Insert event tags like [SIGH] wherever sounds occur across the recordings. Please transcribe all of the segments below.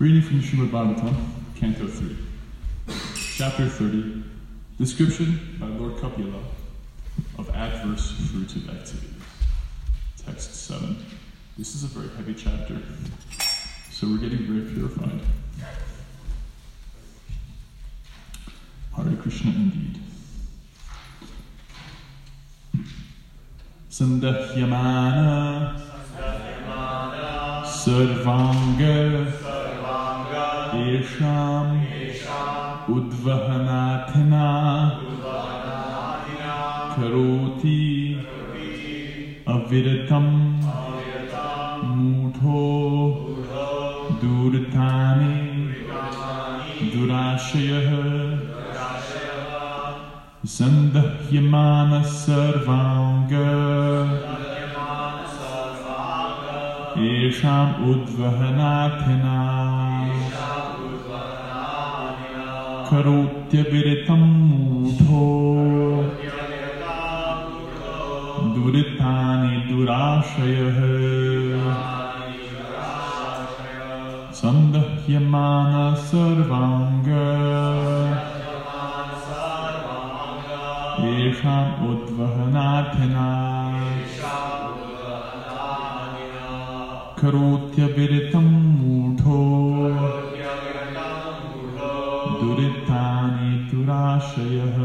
Reading from Srimad Bhagavatam, Canto 3, Chapter 30, Description by Lord Kapila of Adverse Fruitive Activities. Text 7. This is a very heavy chapter, so we're getting very purified. Hare Krishna indeed. Sandahyamana Sarvanga Yesham Udvahanathina उद्वहनाथना। करोति। अविरतम। मूढ़ो। दूरतानि। दुराशयः। सन्दह्यमानः सर्वाङ्ग। येषाम् उद्वहनाथना। करोत्यविरतं मूढो। दुरितानि दुराशयः सन्दह्यमान सर्वाङ्ग। येषाम् उद्वहनाथिना करोत्यविरतं मूढो। Durashayah Please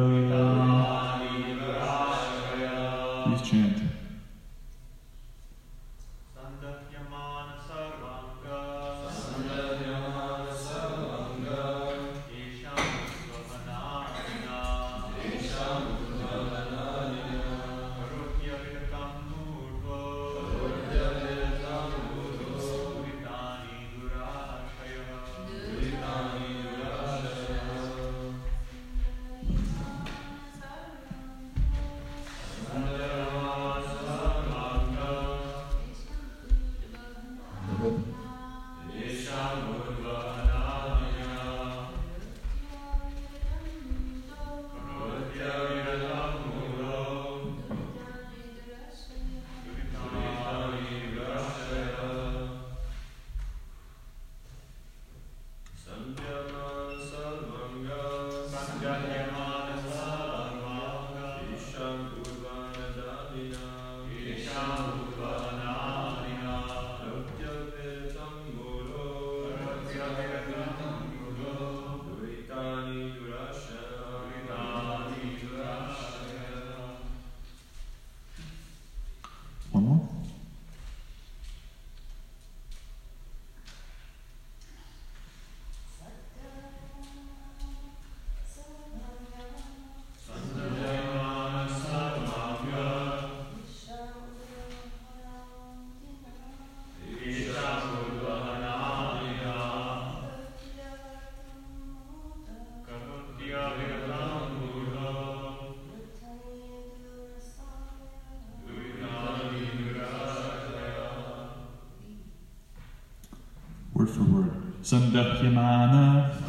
word.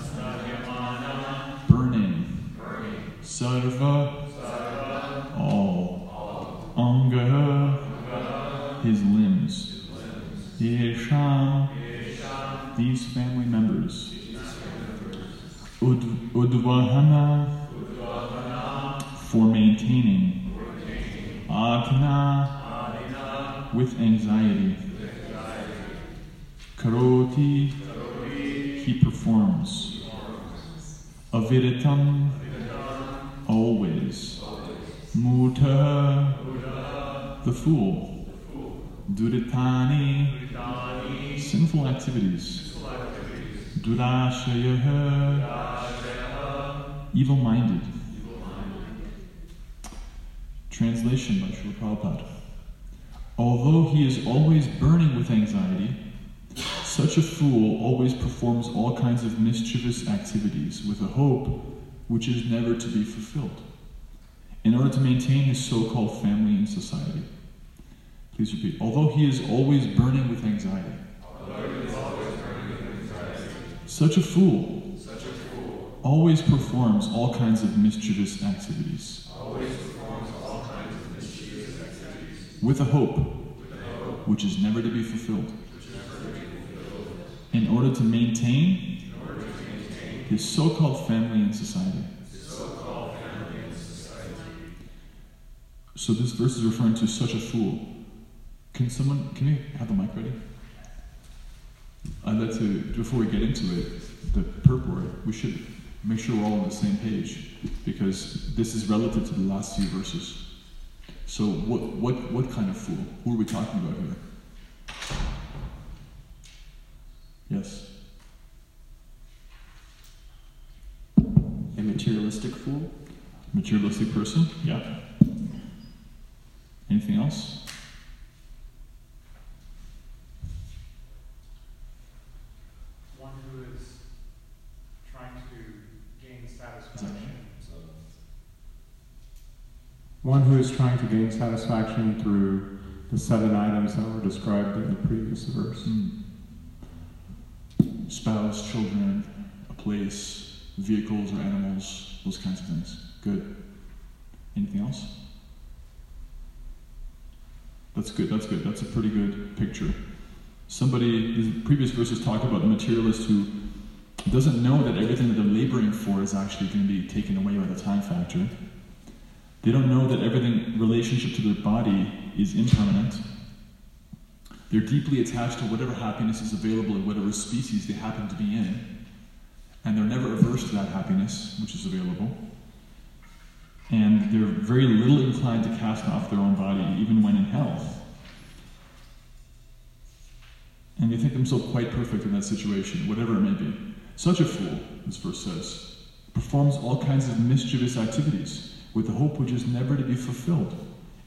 Evil minded. Translation by Srila Prabhupada. Although he is always burning with anxiety, such a fool always performs all kinds of mischievous activities with a hope which is never to be fulfilled, in order to maintain his so called family and society. Please repeat. Although he is always burning with anxiety. Such a fool. Always performs all kinds of mischievous activities. With a hope, which is never to be fulfilled. In order to maintain his so-called family and society. So this verse is referring to such a fool. Can someone, can we have the mic ready? I'd like to, before we get into it, the purport, we should make sure we're all on the same page because this is relative to the last few verses. So what, what, what kind of fool? Who are we talking about here? Yes. A materialistic fool? Materialistic person? Yeah. Anything else? One who is trying to gain satisfaction. One who is trying to gain satisfaction through the seven items that were described in the previous verse. Hmm. Spouse, children, a place, vehicles or animals, those kinds of things. Good. Anything else? That's good, that's good. That's a pretty good picture. Somebody, the previous verses talk about the materialist who doesn't know that everything that they're laboring for is actually going to be taken away by the time factor. They don't know that everything relationship to their body is impermanent. They're deeply attached to whatever happiness is available in whatever species they happen to be in. And they're never averse to that happiness which is available. And they're very little inclined to cast off their own body, even when in health. And they think themselves quite perfect in that situation, whatever it may be. Such a fool, this verse says, performs all kinds of mischievous activities with the hope which is never to be fulfilled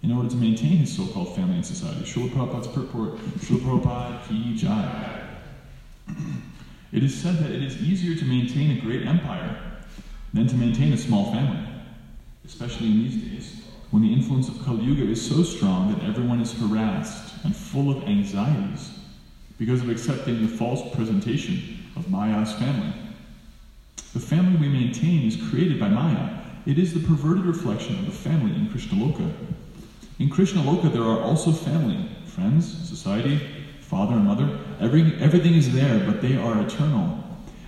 in order to maintain his so-called family and society. Srila Prabhupada's purport, Srila Prabhupada ki jai. [CLEARS THROAT] It is said that it is easier to maintain a great empire than to maintain a small family, especially in these days when the influence of Kali Yuga is so strong that everyone is harassed and full of anxieties because of accepting the false presentation of Maya's family. The family we maintain is created by Maya. It is the perverted reflection of the family in Krishna Loka. In Krishna Loka, there are also family, friends, society, father and mother. Every, everything is there, but they are eternal.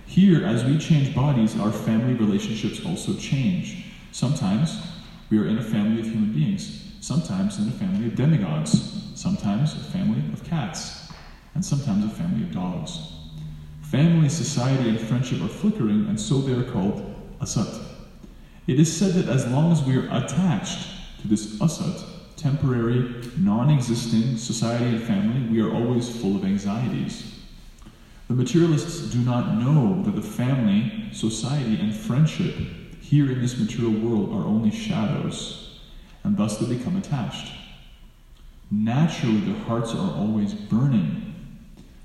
Here, as we change bodies, our family relationships also change. Sometimes we are in a family of human beings, sometimes in a family of demigods, sometimes a family of cats, and sometimes a family of dogs. Family, society, and friendship are flickering, and so they are called asat. It is said that as long as we are attached to this asat, temporary, non existing society and family, we are always full of anxieties. The materialists do not know that the family, society, and friendship here in this material world are only shadows, and thus they become attached. Naturally, their hearts are always burning,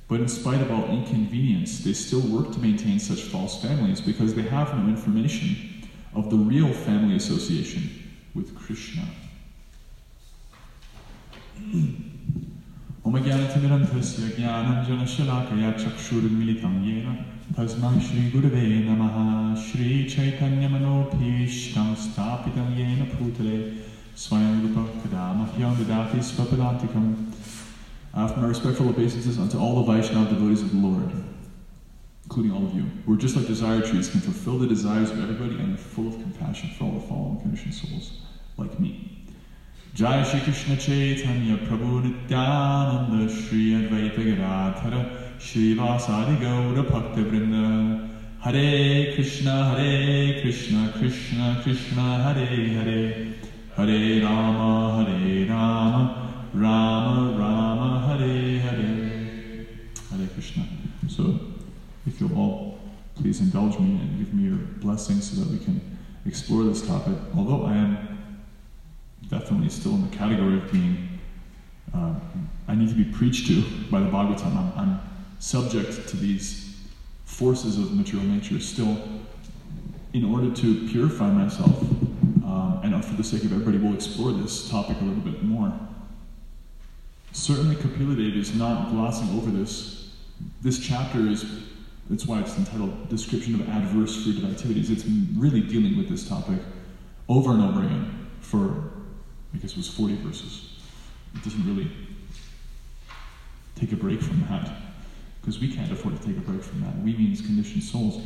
but in spite of all inconvenience, they still work to maintain such false families because they have no information of the real family association with Krishna. Omagyanatimiranthrasya jnanam Chakshur Militam yena tasmai shri gurave namaha shri chaitanya manopishtam stapitam yena putale swayam rupa kadamahya didati svapadantikam After my respectful obeisances unto all the Vaishnava devotees of the Lord, including all of you, who are just like desire trees, can fulfill the desires of everybody and are full of compassion for all the fallen conditioned souls, like me. Jai Shri Krishna Chaitanya Prabhu Nityananda Shri Advaita Gadadhara Shri Vasadi Gaura Bhakta Vrinda Hare Krishna Hare Krishna Krishna Krishna Hare Hare Hare Rama Hare Rama Rama Rama Hare Hare Hare Krishna. So if you'll all please indulge me and give me your blessings so that we can explore this topic. Although I am definitely still in the category of being, uh, I need to be preached to by the Bhagavatam. I'm, I'm subject to these forces of material nature still in order to purify myself, um, and for the sake of everybody, we'll explore this topic a little bit more. Certainly, Kapila Dev is not glossing over this. This chapter is, that's why it's entitled Description of Adverse Fruitive Activities. It's really dealing with this topic over and over again for, I guess it was 40 verses. It doesn't really take a break from that because we can't afford to take a break from that. We means conditioned souls.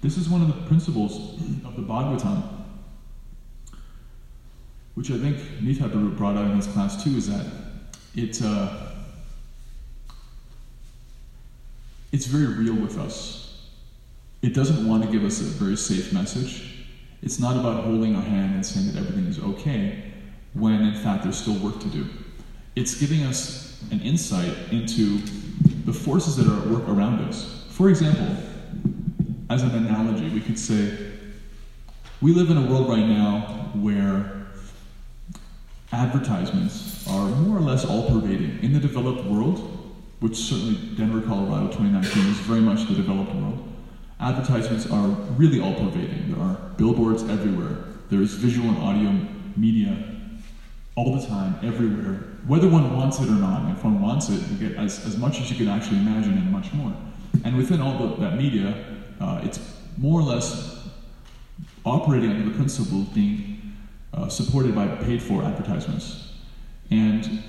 This is one of the principles of the Bhagavatam, which I think Nitya brought out in his class too, is that it, uh, it's very real with us. It doesn't want to give us a very safe message. It's not about holding our hand and saying that everything is okay, when in fact there's still work to do. It's giving us an insight into the forces that are at work around us. For example, as an analogy, we could say we live in a world right now where advertisements are more or less all pervading. In the developed world, which certainly Denver, Colorado 2019 is very much the developed world, advertisements are really all pervading. There are billboards everywhere, there's visual and audio media all the time, everywhere, whether one wants it or not. If one wants it, you get as, as much as you can actually imagine and much more. And within all the, that media, uh, it's more or less operating under the principle of being uh, supported by paid for advertisements. And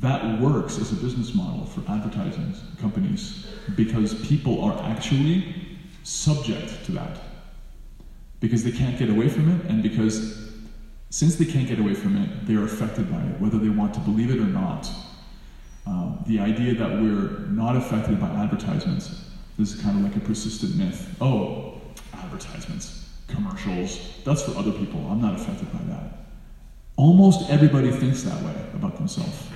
that works as a business model for advertising companies because people are actually subject to that. Because they can't get away from it, and because since they can't get away from it, they are affected by it, whether they want to believe it or not. Um, the idea that we're not affected by advertisements is kind of like a persistent myth. Oh, advertisements, commercials, that's for other people. I'm not affected by that. Almost everybody thinks that way about themselves.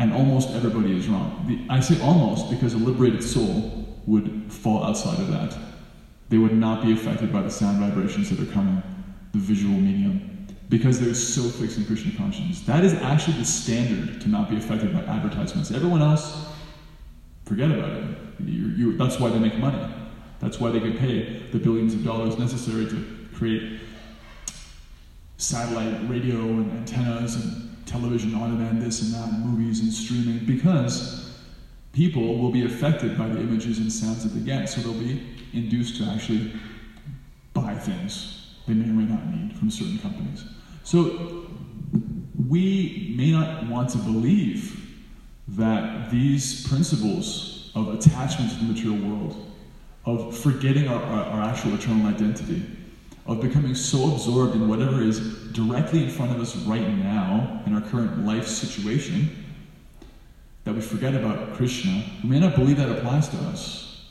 And almost everybody is wrong. The, I say almost because a liberated soul would fall outside of that. They would not be affected by the sound vibrations that are coming, the visual medium, because they're so fixed in Krishna consciousness. That is actually the standard to not be affected by advertisements. Everyone else, forget about it. You, you, that's why they make money. That's why they get paid the billions of dollars necessary to create satellite radio and antennas and television on demand, this and that, and movies and streaming, because people will be affected by the images and sounds that they get, so they'll be induced to actually buy things they may or may not need from certain companies. So we may not want to believe that these principles of attachment to the material world, of forgetting our, our, our, actual eternal identity, of becoming so absorbed in whatever is directly in front of us right now in our current life situation that we forget about Krishna. We may not believe that applies to us,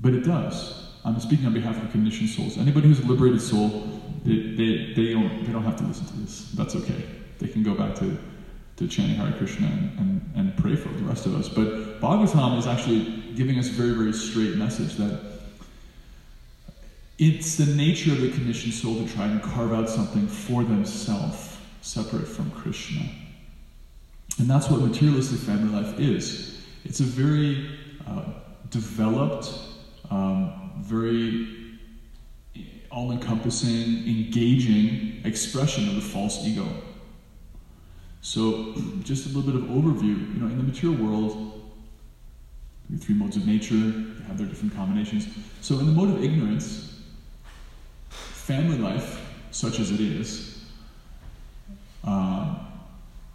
but it does. I'm speaking on behalf of conditioned souls. Anybody who's a liberated soul, they, they, they, don't, they don't have to listen to this. That's okay. They can go back to to chanting Hare Krishna and, and, and pray for the rest of us. But Bhagavatam is actually giving us a very, very straight message that it's the nature of the conditioned soul to try and carve out something for themselves separate from Krishna. And that's what materialistic family life is. It's a very uh, developed, um, very all encompassing, engaging expression of the false ego. So, [CLEARS THROAT] just a little bit of overview. You know, in the material world, three modes of nature, have their different combinations. So, in the mode of ignorance, family life, such as it is, uh,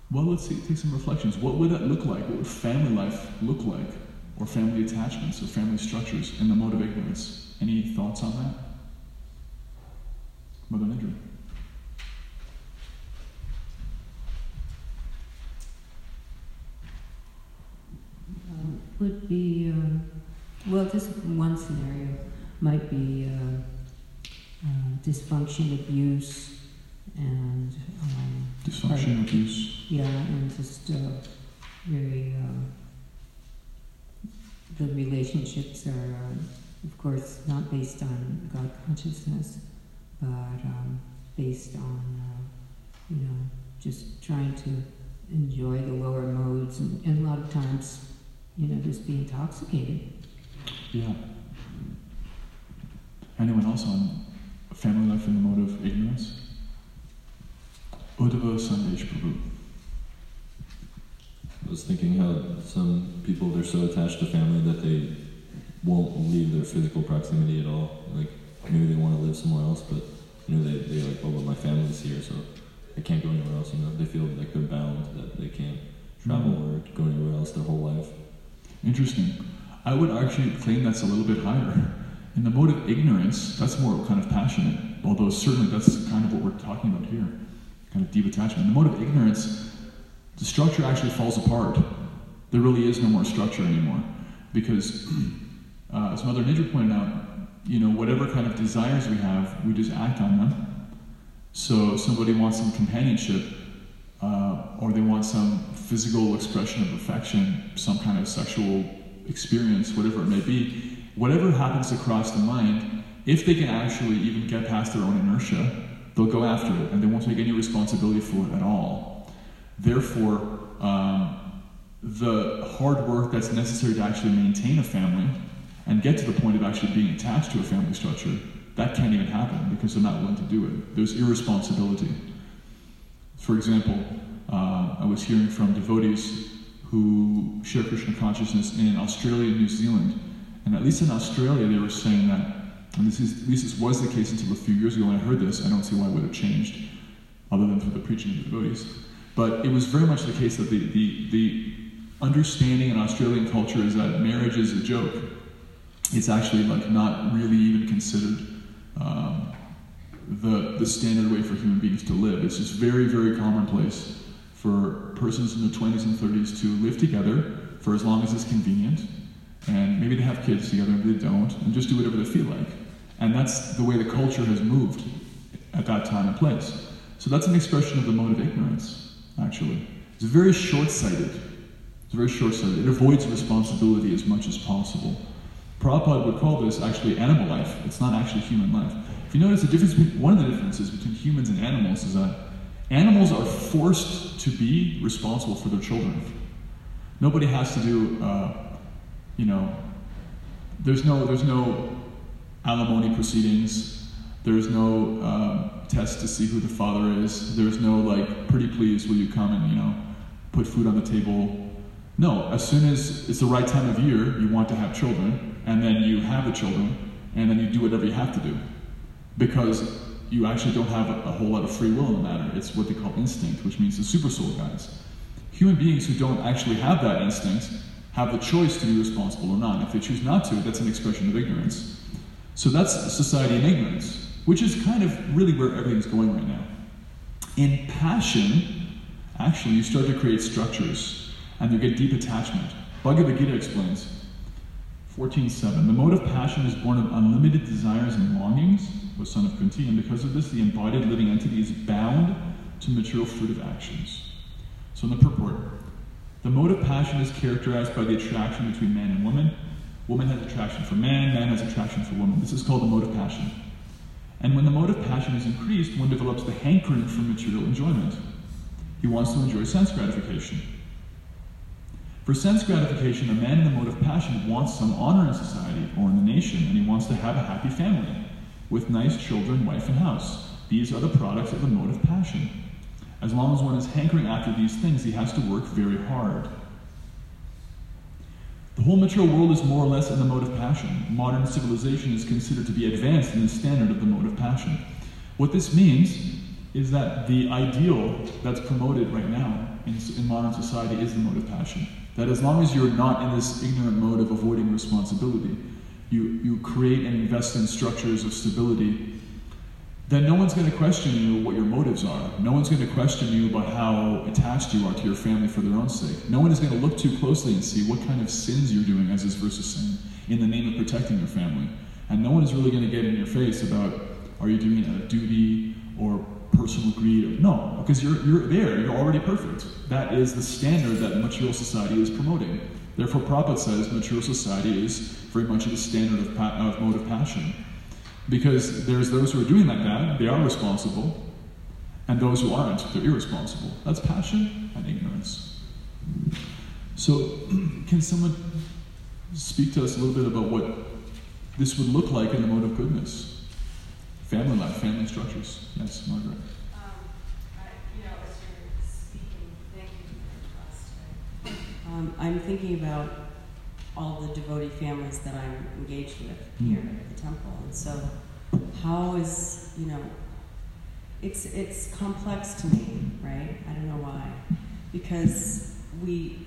well, let's see, take some reflections. What would that look like? What would family life look like? Or family attachments or family structures in the mode of ignorance? Any thoughts on that? Mother Nidra. would be, uh, well, just one scenario might be uh, uh, dysfunction, abuse, and um, dysfunction, abuse. Yeah, and just uh, very uh, the relationships are, uh, of course, not based on God consciousness, but um, based on you know just trying to enjoy the lower modes, and, and a lot of times you know, just be intoxicated. Yeah. Anyone else on family life in the mode of ignorance? Uddhava Sandesh Prabhu. I was thinking how some people they're so attached to family that they won't leave their physical proximity at all. Like maybe they want to live somewhere else, but you know they they like, oh, well, my family's here, so I can't go anywhere else. You know, they feel like they're bound that they can't travel mm-hmm. or go anywhere else their whole life. Interesting. I would actually claim that's a little bit higher. In the mode of ignorance, that's more kind of passionate, although certainly that's kind of what we're talking about here, kind of deep attachment. In the mode of ignorance, the structure actually falls apart. There really is no more structure anymore. Because, [CLEARS THROAT] uh, as Mother Nidra pointed out, you know, whatever kind of desires we have, we just act on them. So, somebody wants some companionship, uh, or they want some physical expression of affection, some kind of sexual experience, whatever it may be, whatever happens to cross the mind, if they can actually even get past their own inertia, they'll go after it and they won't take any responsibility for it at all. Therefore, um, the hard work that's necessary to actually maintain a family and get to the point of actually being attached to a family structure, that can't even happen because they're not willing to do it. There's irresponsibility. For example, uh, I was hearing from devotees who share Krishna consciousness in Australia and New Zealand. And at least in Australia, they were saying that, and this is, at least this was the case until a few years ago when I heard this, I don't see why it would have changed, other than through the preaching of the devotees. But it was very much the case that the, the, the understanding in Australian culture is that marriage is a joke. It's actually like not really even considered um, the, the standard way for human beings to live. It's just very, very commonplace for persons in their 20s and 30s to live together for as long as it's convenient, and maybe to have kids together, maybe they don't, and just do whatever they feel like. And that's the way the culture has moved at that time and place. So that's an expression of the mode of ignorance, actually. It's very short sighted. It's very short sighted. It avoids responsibility as much as possible. Prabhupada would call this actually animal life. It's not actually human life. If you notice the difference between one of the differences between humans and animals is that animals are forced to be responsible for their children. Nobody has to do, uh, you know, there's no there's no alimony proceedings. There's no uh, test to see who the father is. There's no like, pretty please, will you come and you know, put food on the table. No, as soon as it's the right time of year, you want to have children, and then you have the children, and then you do whatever you have to do because you actually don't have a, a, whole lot of free will in the matter. It's what they call instinct, which means the super soul guides. Human beings who don't actually have that instinct have the choice to be responsible or not. If they choose not to, that's an expression of ignorance. So that's society in ignorance, which is kind of really where everything's going right now. In passion, actually, you start to create structures and you get deep attachment. Bhagavad Gita explains 14.7 The mode of passion is born of unlimited desires and longings was son of Kunti, and because of this, the embodied living entity is bound to material fruit of actions. So, in the purport, the mode of passion is characterized by the attraction between man and woman. Woman has attraction for man, man has attraction for woman. This is called the mode of passion. And when the mode of passion is increased, one develops the hankering for material enjoyment. He wants to enjoy sense gratification. For sense gratification, a man in the mode of passion wants some honor in society or in the nation, and he wants to have a happy family with nice children, wife, and house. These are the products of the mode of passion. As long as one is hankering after these things, he has to work very hard. The whole material world is more or less in the mode of passion. Modern civilization is considered to be advanced in the standard of the mode of passion. What this means is that the ideal that's promoted right now in, in modern society is the mode of passion. That as long as you're not in this ignorant mode of avoiding responsibility, you, you create and invest in structures of stability, then no one's going to question you what your motives are. No one's going to question you about how attached you are to your family for their own sake. No one is going to look too closely and see what kind of sins you're doing, as this verse is saying, in the name of protecting your family. And no one is really going to get in your face about are you doing of duty or personal greed? No, because you're, you're there. You're already perfect. That is the standard that material society is promoting. Therefore, Prabhupada says mature society is very much the standard of, pa- of mode of passion. Because there's those who are doing like that, they are responsible, and those who aren't, they're irresponsible. That's passion and ignorance. So, [CLEARS THROAT] can someone speak to us a little bit about what this would look like in the mode of goodness. Family life, family structures. Yes, Margaret. Um, I, you know, as you're speaking, thank you for your class today. Um, I'm thinking about all the devotee families that I'm engaged with Mm. here at the temple, and so how is you know, it's it's complex to me, right? I don't know why, because we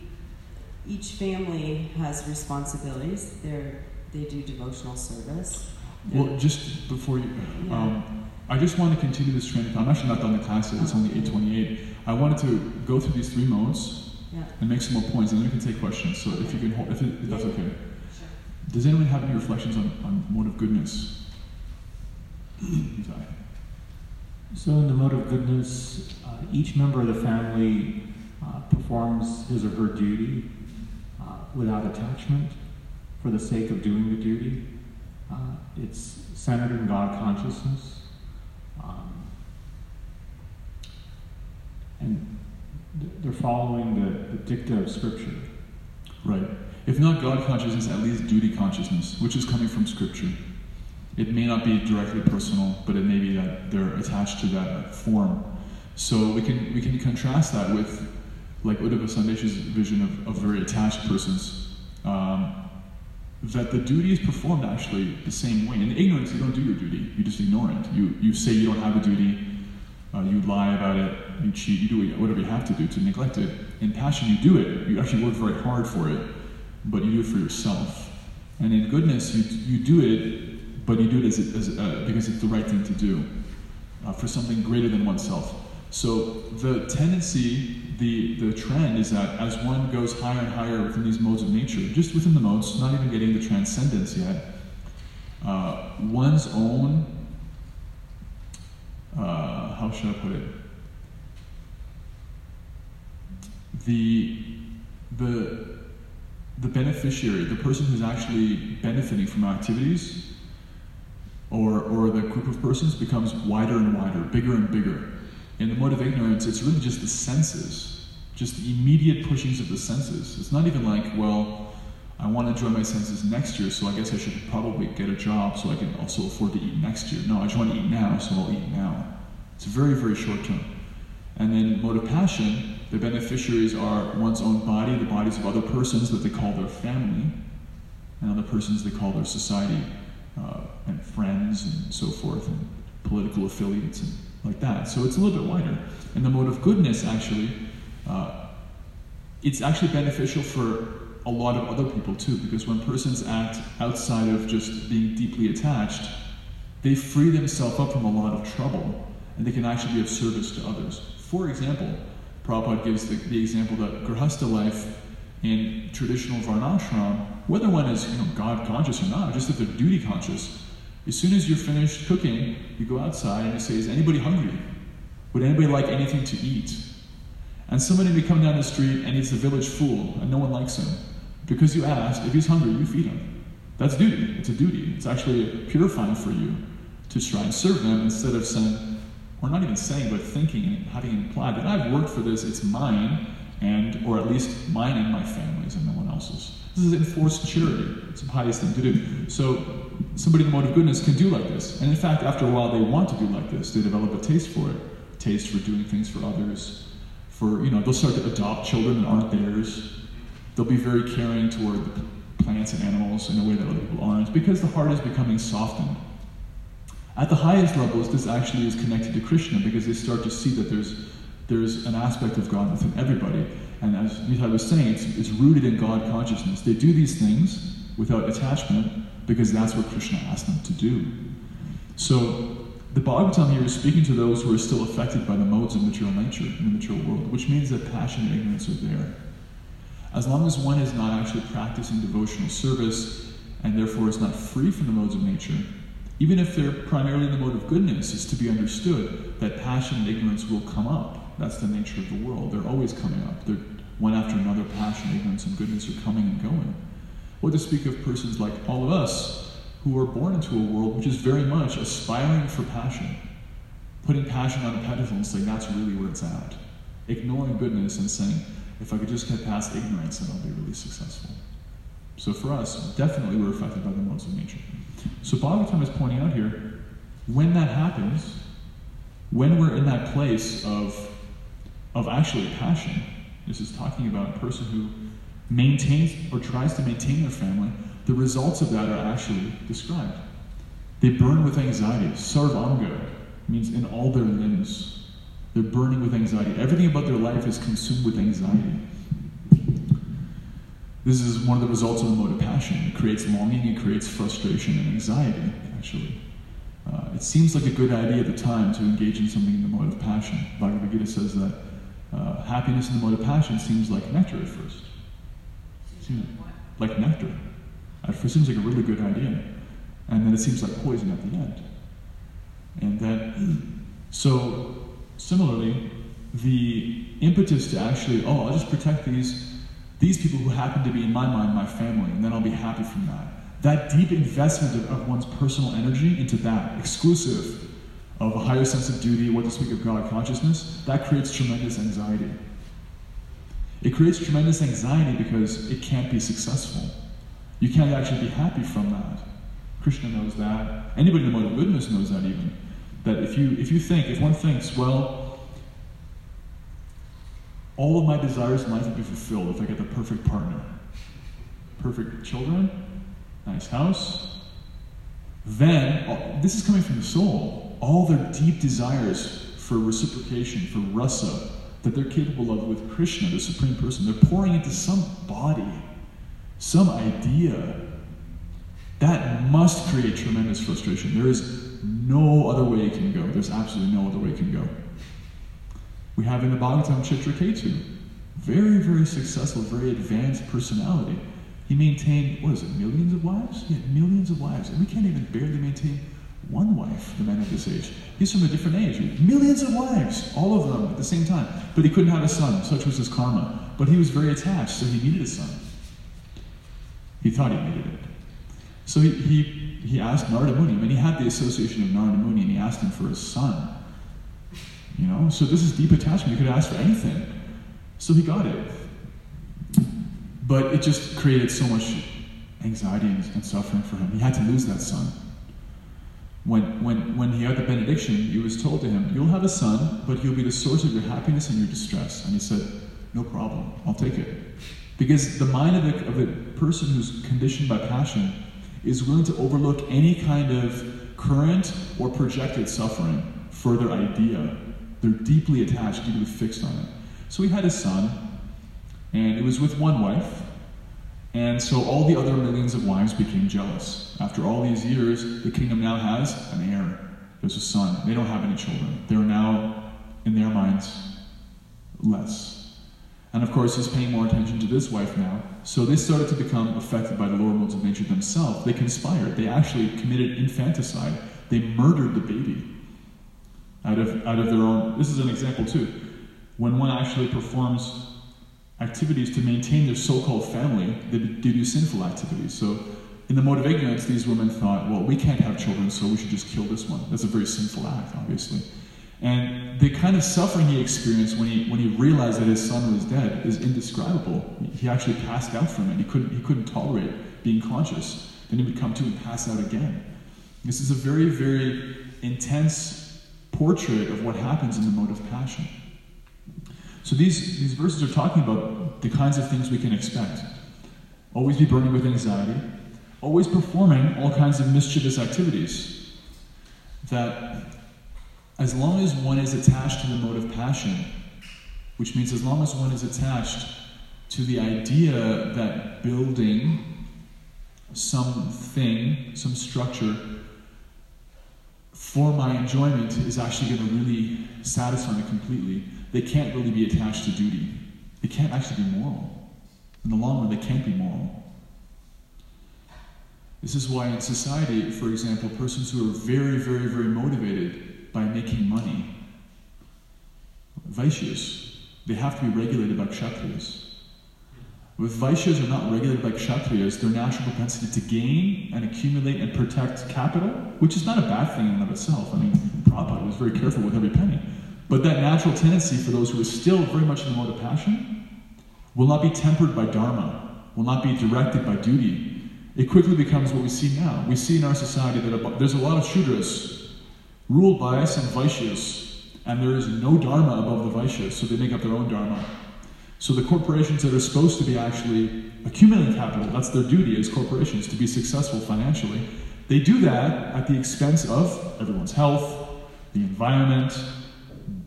each family has responsibilities. They're they do devotional service. They're- Well, just before you, Yeah. um, I just want to continue this train of thought. I'm actually not done the class yet. It's only 8:28. I wanted to go through these three modes yeah, and make some more points, and then we can take questions. So if you can, hold, if, it, if that's okay. sure. Does anyone have any reflections on, on mode of goodness? So, in the mode of goodness, uh, each member of the family uh, performs his or her duty uh, without attachment for the sake of doing the duty. Uh, it's centered in God consciousness. Um, and th- they're following the, the dicta of Scripture. Right. If not God consciousness, at least duty consciousness, which is coming from Scripture. It may not be directly personal, but it may be that they're attached to that form. So we can we can contrast that with like Uddhava Sandesh's vision of, of very attached persons. Um, that the duty is performed actually the same way. In ignorance, you don't do your duty; you just ignore it. You you say you don't have a duty, uh, you lie about it, you cheat, you do whatever you have to do to neglect it. In passion, you do it. You actually work very hard for it, but you do it for yourself. And in goodness, you you do it, but you do it as, as uh, because it's the right thing to do, uh, for something greater than oneself. So the tendency, the the trend is that as one goes higher and higher within these modes of nature, just within the modes, not even getting the transcendence yet, uh, one's own uh, how should I put it? The the the beneficiary, the person who's actually benefiting from activities, or or the group of persons becomes wider and wider, bigger and bigger. In the mode of ignorance, it's really just the senses, just the immediate pushings of the senses. It's not even like, well, I want to enjoy my senses next year, so I guess I should probably get a job so I can also afford to eat next year. No, I just want to eat now, so I'll eat now. It's very, very short term. And then mode of passion, the beneficiaries are one's own body, the bodies of other persons that they call their family, and other persons they call their society, uh, and friends and so forth, and political affiliates and like that. So it's a little bit wider. And the mode of goodness, actually, uh, it's actually beneficial for a lot of other people too, because when persons act outside of just being deeply attached, they free themselves up from a lot of trouble and they can actually be of service to others. For example, Prabhupada gives the, the example that Grihastha life in traditional Varnashram, whether one is you know, God conscious or not, just if they're duty conscious, as soon as you're finished cooking, you go outside and you say, Is anybody hungry? Would anybody like anything to eat? And somebody may come down the street and he's a village fool and no one likes him. Because you asked, if he's hungry, you feed him. That's duty. It's a duty. It's actually purifying for you to try and serve them instead of saying, or not even saying, but thinking and having implied that I've worked for this, it's mine, and or at least mine and my family's and no one else's. This is enforced charity. It's the pious thing to do. So somebody in the mode of goodness can do like this. And in fact, after a while they want to do like this. They develop a taste for it. Taste for doing things for others. For you know, they'll start to adopt children that aren't theirs. They'll be very caring toward plants and animals in a way that other people aren't, because the heart is becoming softened. At the highest levels, this actually is connected to Krishna because they start to see that there's there's an aspect of God within everybody. And as Nitai was saying, it's, it's rooted in God consciousness. They do these things without attachment because that's what Krishna asked them to do. So the Bhagavatam here is speaking to those who are still affected by the modes of material nature in the material world, which means that passion and ignorance are there. As long as one is not actually practicing devotional service and therefore is not free from the modes of nature, even if they're primarily in the mode of goodness, it's to be understood that passion and ignorance will come up. That's the nature of the world. They're always coming up. They're one after another, passion, ignorance, and goodness are coming and going. What to speak of persons like all of us who are born into a world which is very much aspiring for passion, putting passion on a pedestal and saying that's really where it's at, ignoring goodness and saying, if I could just get past ignorance, then I'll be really successful. So for us, definitely we're affected by the modes of nature. So Bhagavatam is pointing out here, when that happens, when we're in that place of, of actually passion, this is talking about a person who maintains or tries to maintain their family, the results of that are actually described. They burn with anxiety. Sarvanga means in all their limbs. They're burning with anxiety. Everything about their life is consumed with anxiety. This is one of the results of the mode of passion. It creates longing, it creates frustration and anxiety, actually. Uh, it seems like a good idea at the time to engage in something in the mode of passion. Bhagavad Gita says that uh, happiness in the mode of passion seems like nectar at first. Seems like nectar. At first, seems like a really good idea. And then it seems like poison at the end. And that, [CLEARS THROAT] so similarly, the impetus to actually, oh, I'll just protect these these people who happen to be in my mind my family, and then I'll be happy from that. That deep investment of, of one's personal energy into that, exclusive of a higher sense of duty, what to speak of God consciousness, that creates tremendous anxiety. It creates tremendous anxiety because it can't be successful. You can't actually be happy from that. Krishna knows that. Anybody in the mode of goodness knows that even. That if you if you think, if one thinks, well, all of my desires in life will be fulfilled if I get the perfect partner. Perfect children, nice house. Then, this is coming from the soul, all their deep desires for reciprocation, for rasa, that they're capable of with Krishna, the Supreme Person, they're pouring into some body, some idea. That must create tremendous frustration. There is no other way it can go. There's absolutely no other way it can go. We have in the Bhagavatam Chitraketu, very, very successful, very advanced personality. He maintained, what is it, millions of wives? He had millions of wives, and we can't even barely maintain one wife, the man of this age. He's from a different age. Millions of wives, all of them at the same time. But he couldn't have a son, such was his karma. But he was very attached, so he needed a son. He thought he needed it. So he, he, he asked Narada Muni, and he had the association of Narada Muni, and he asked him for a son. You know, so this is deep attachment. You could ask for anything. So he got it. But it just created so much anxiety and, suffering for him. He had to lose that son. When, when, when he had the benediction, it was told to him, You'll have a son, but he'll be the source of your happiness and your distress. And he said, No problem, I'll take it. Because the mind of a, of a person who's conditioned by passion is willing to overlook any kind of current or projected suffering for their idea they're deeply attached, deeply fixed on it. So he had a son, and it was with one wife. And so all the other millions of wives became jealous. After all these years, the kingdom now has an heir. There's a son. They don't have any children. They're now, in their minds, less. And of course, he's paying more attention to this wife now. So they started to become affected by the lower modes of nature themselves. They conspired. They actually committed infanticide. They murdered the baby out of, out of their own. This is an example too. When one actually performs activities to maintain their so called family, they, do sinful activities. So, in the mode of ignorance, these women thought, well, we can't have children, so we should just kill this one. That's a very sinful act, obviously. And the kind of suffering he experienced when he, when he realized that his son was dead is indescribable. He actually passed out from it. He couldn't, he couldn't tolerate being conscious. Then he would come to and pass out again. This is a very, very intense portrait of what happens in the mode of passion. So these, these verses are talking about the kinds of things we can expect. Always be burning with anxiety, always performing all kinds of mischievous activities. That as long as one is attached to the mode of passion, which means as long as one is attached to the idea that building something, some structure, for my enjoyment is actually going to really satisfy me completely, they can't really be attached to duty. They can't actually be moral. In the long run, they can't be moral. This is why in society, for example, persons who are very, very, very motivated by making money, Vaishyas, they have to be regulated by Kshatriyas. If Vaishyas are not regulated by Kshatriyas, their natural propensity to gain and accumulate and protect capital, which is not a bad thing in and of itself. I mean, Prabhupada was very careful with every penny. But that natural tendency for those who are still very much in the mode of passion will not be tempered by dharma, will not be directed by duty, it quickly becomes what we see now. We see in our society that there's a lot of Shudras ruled by some Vaishyas, and there is no Dharma above the Vaishyas, so they make up their own Dharma. So the corporations that are supposed to be actually accumulating capital, that's their duty as corporations, to be successful financially, they do that at the expense of everyone's health, the environment,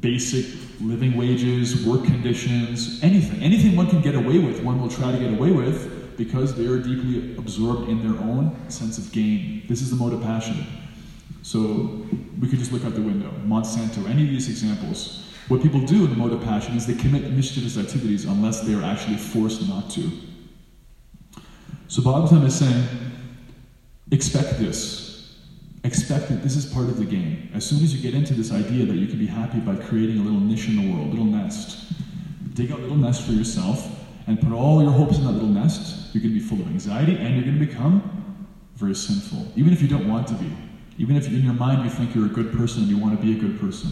basic living wages, work conditions, anything. Anything one can get away with, one will try to get away with because they are deeply absorbed in their own sense of gain. This is the mode of passion. So we could just look out the window. Monsanto, any of these examples. What people do in the mode of passion is they commit mischievous activities unless they are actually forced not to. So Bhagavatam is saying, expect this. Expect that this is part of the game. As soon as you get into this idea that you can be happy by creating a little niche in the world, a little nest, dig a little nest for yourself and put all your hopes in that little nest, you're going to be full of anxiety and you're going to become very sinful, even if you don't want to be. Even if in your mind you think you're a good person and you want to be a good person.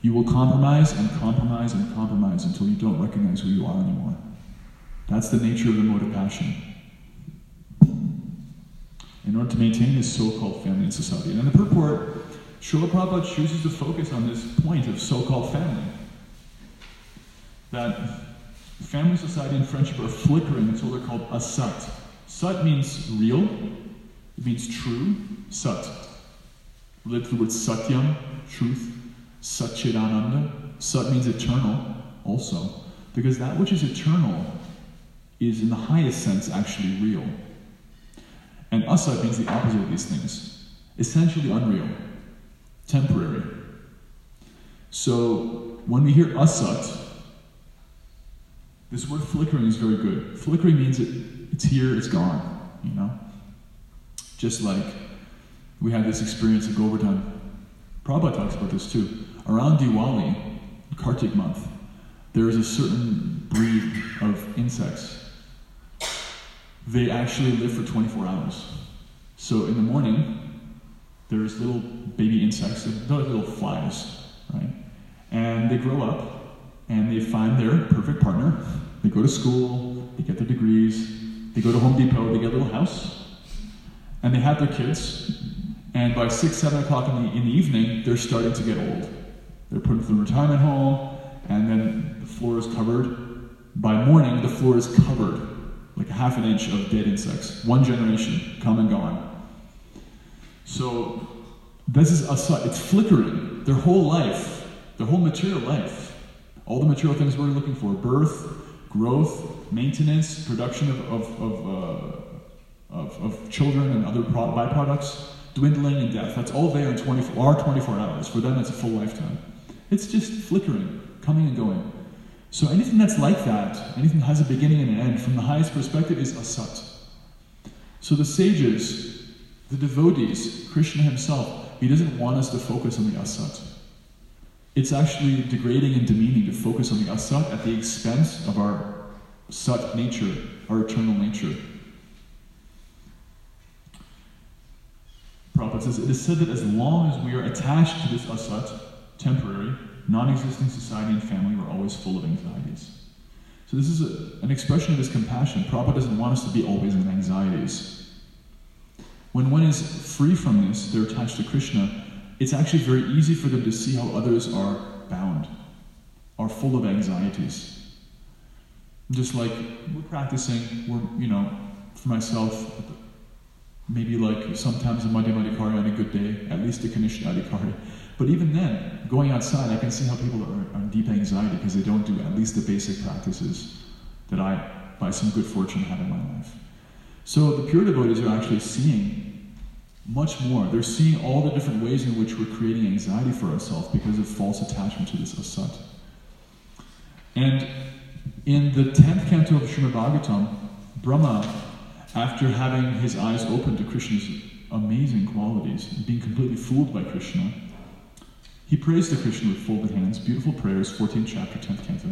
You will compromise and compromise and compromise until you don't recognize who you are anymore. That's the nature of the mode of passion. In order to maintain this so-called family and society. And in the purport, Srila Prabhupada chooses to focus on this point of so-called family. That family, society, and friendship are flickering until they're called asat. Sat means real, it means true, sat. To the word satyam, truth, satchidananda. Sat means eternal, also, because that which is eternal is, in the highest sense, actually real. And asat means the opposite of these things essentially unreal, temporary. So when we hear asat, this word flickering is very good. Flickering means it, it's here, it's gone, you know? Just like we had this experience at Govardhan. Prabhupada talks about this too. Around Diwali, Kartik month, there is a certain breed of insects. They actually live for 24 hours. So in the morning, there's little baby insects, they're little flies, right? And they grow up and they find their perfect partner. They go to school, they get their degrees, they go to Home Depot, they get a little house, and they have their kids. And by six, seven o'clock in the, in the evening, they're starting to get old. They're put into the retirement home, and then the floor is covered. By morning, the floor is covered, like a half an inch of dead insects. One generation, come and gone. So this is a it's flickering. Their whole life, their whole material life, all the material things we're looking for, birth, growth, maintenance, production of, of, of, uh, of, of children and other pro- byproducts, dwindling and death. That's all there in 24, our 24 hours. For them, it's a full lifetime. It's just flickering, coming and going. So anything that's like that, anything that has a beginning and an end, from the highest perspective, is asat. So the sages, the devotees, Krishna himself, he doesn't want us to focus on the asat. It's actually degrading and demeaning to focus on the asat at the expense of our sat nature, our eternal nature. Prabhupada says, it is said that as long as we are attached to this asat, temporary, non-existing society and family, we're always full of anxieties. So this is a, an expression of his compassion. Prabhupada doesn't want us to be always in anxieties. When one is free from this, they're attached to Krishna, it's actually very easy for them to see how others are bound, are full of anxieties. Just like we're practicing, we're, you know, for myself, maybe like sometimes a Madhyama Adhikari on a good day, at least a Kanishtha Adhikari. But even then, going outside, I can see how people are, in deep anxiety because they don't do at least the basic practices that I, by some good fortune, have in my life. So the pure devotees are actually seeing much more. They're seeing all the different ways in which we're creating anxiety for ourselves because of false attachment to this asat. And in the 10th canto of Srimad Bhagavatam, Brahma, after having his eyes open to Krishna's amazing qualities, being completely fooled by Krishna, he prays to Krishna with folded hands, beautiful prayers, 14th chapter, 10th canto.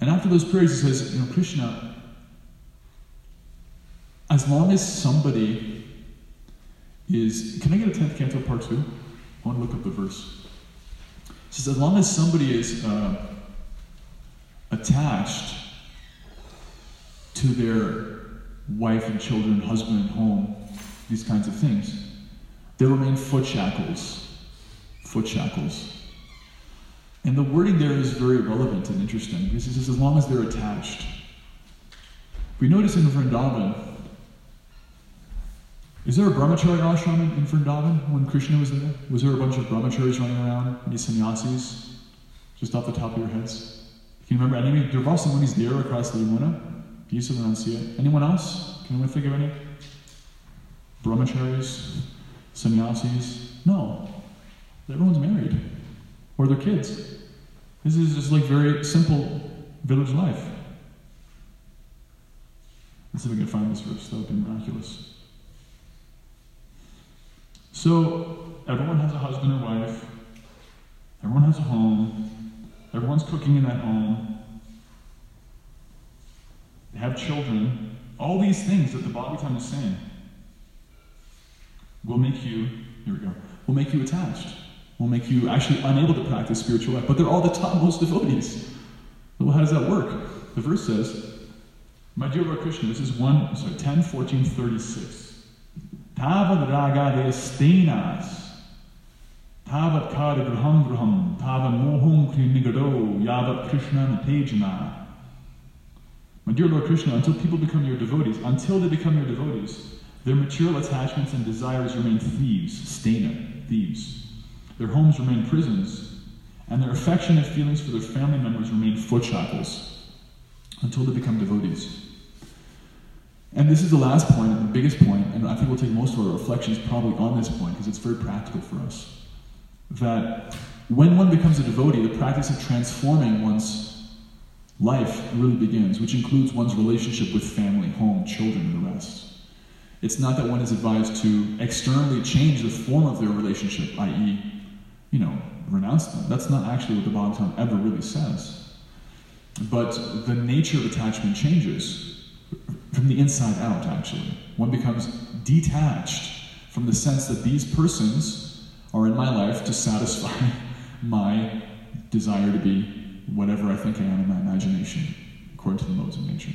And after those prayers, he says, You know, Krishna, as long as somebody is. Can I get a 10th canto part 2? I want to look up the verse. It says, As long as somebody is uh, attached to their wife and children, husband and home, these kinds of things. They remain foot shackles. Foot shackles. And the wording there is very relevant and interesting because it says as long as they're attached. We notice in Vrindavan, is there a brahmachari ashram in, in Vrindavan when Krishna was there? Was there a bunch of brahmacharis running around, any sannyasis? Just off the top of your heads? Can you remember any? Durvasa Muni's there across the Yamuna. Yusuf and Anasuya. Anyone else? Can anyone think of any? Brahmacharis? Sannyasis? No. Everyone's married. Or their kids. This is just like very simple village life. Let's see if we can find this verse. That would be miraculous. So, everyone has a husband or wife. Everyone has a home. Everyone's cooking in that home. They have children. All these things that the Bhagavatam is saying will make you, here we go, will make you attached, will make you actually unable to practice spiritual life. But they're all the topmost devotees. Well, how does that work? The verse says, My dear Lord Krishna, this is 1, sorry, 10, 14, 36. Tavad raga stenas, Tavat kada graham graham, tava mohum krinigado, yavat Krishna natejana. My dear Lord Krishna, until people become your devotees, until they become your devotees, their material attachments and desires remain thieves, stena, thieves. Their homes remain prisons, and their affectionate feelings for their family members remain foot shackles until they become devotees. And this is the last point and the biggest point, and I think we'll take most of our reflections probably on this point because it's very practical for us. That when one becomes a devotee, the practice of transforming one's life really begins, which includes one's relationship with family, home, children, and the rest. It's not that one is advised to externally change the form of their relationship, i.e., you know, renounce them. That's not actually what the Bhagavatam ever really says. But the nature of attachment changes from the inside out, actually. One becomes detached from the sense that these persons are in my life to satisfy [LAUGHS] my desire to be whatever I think I am in my imagination, according to the modes of nature.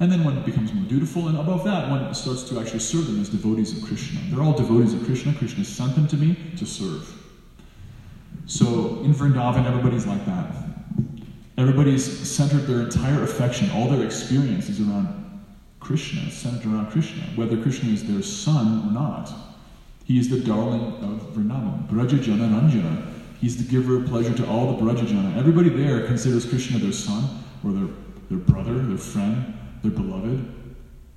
And then one becomes more dutiful, and above that, one starts to actually serve them as devotees of Krishna. They're all devotees of Krishna. Krishna sent them to me to serve. So in Vrindavan, everybody's like that. Everybody's centered their entire affection, all their experience is around Krishna, centered around Krishna, whether Krishna is their son or not. He is the darling of Vrindavan, Brajajana Ranjana. He's the giver of pleasure to all the Brajajana. Everybody there considers Krishna their son, or their, their brother, their friend, their beloved,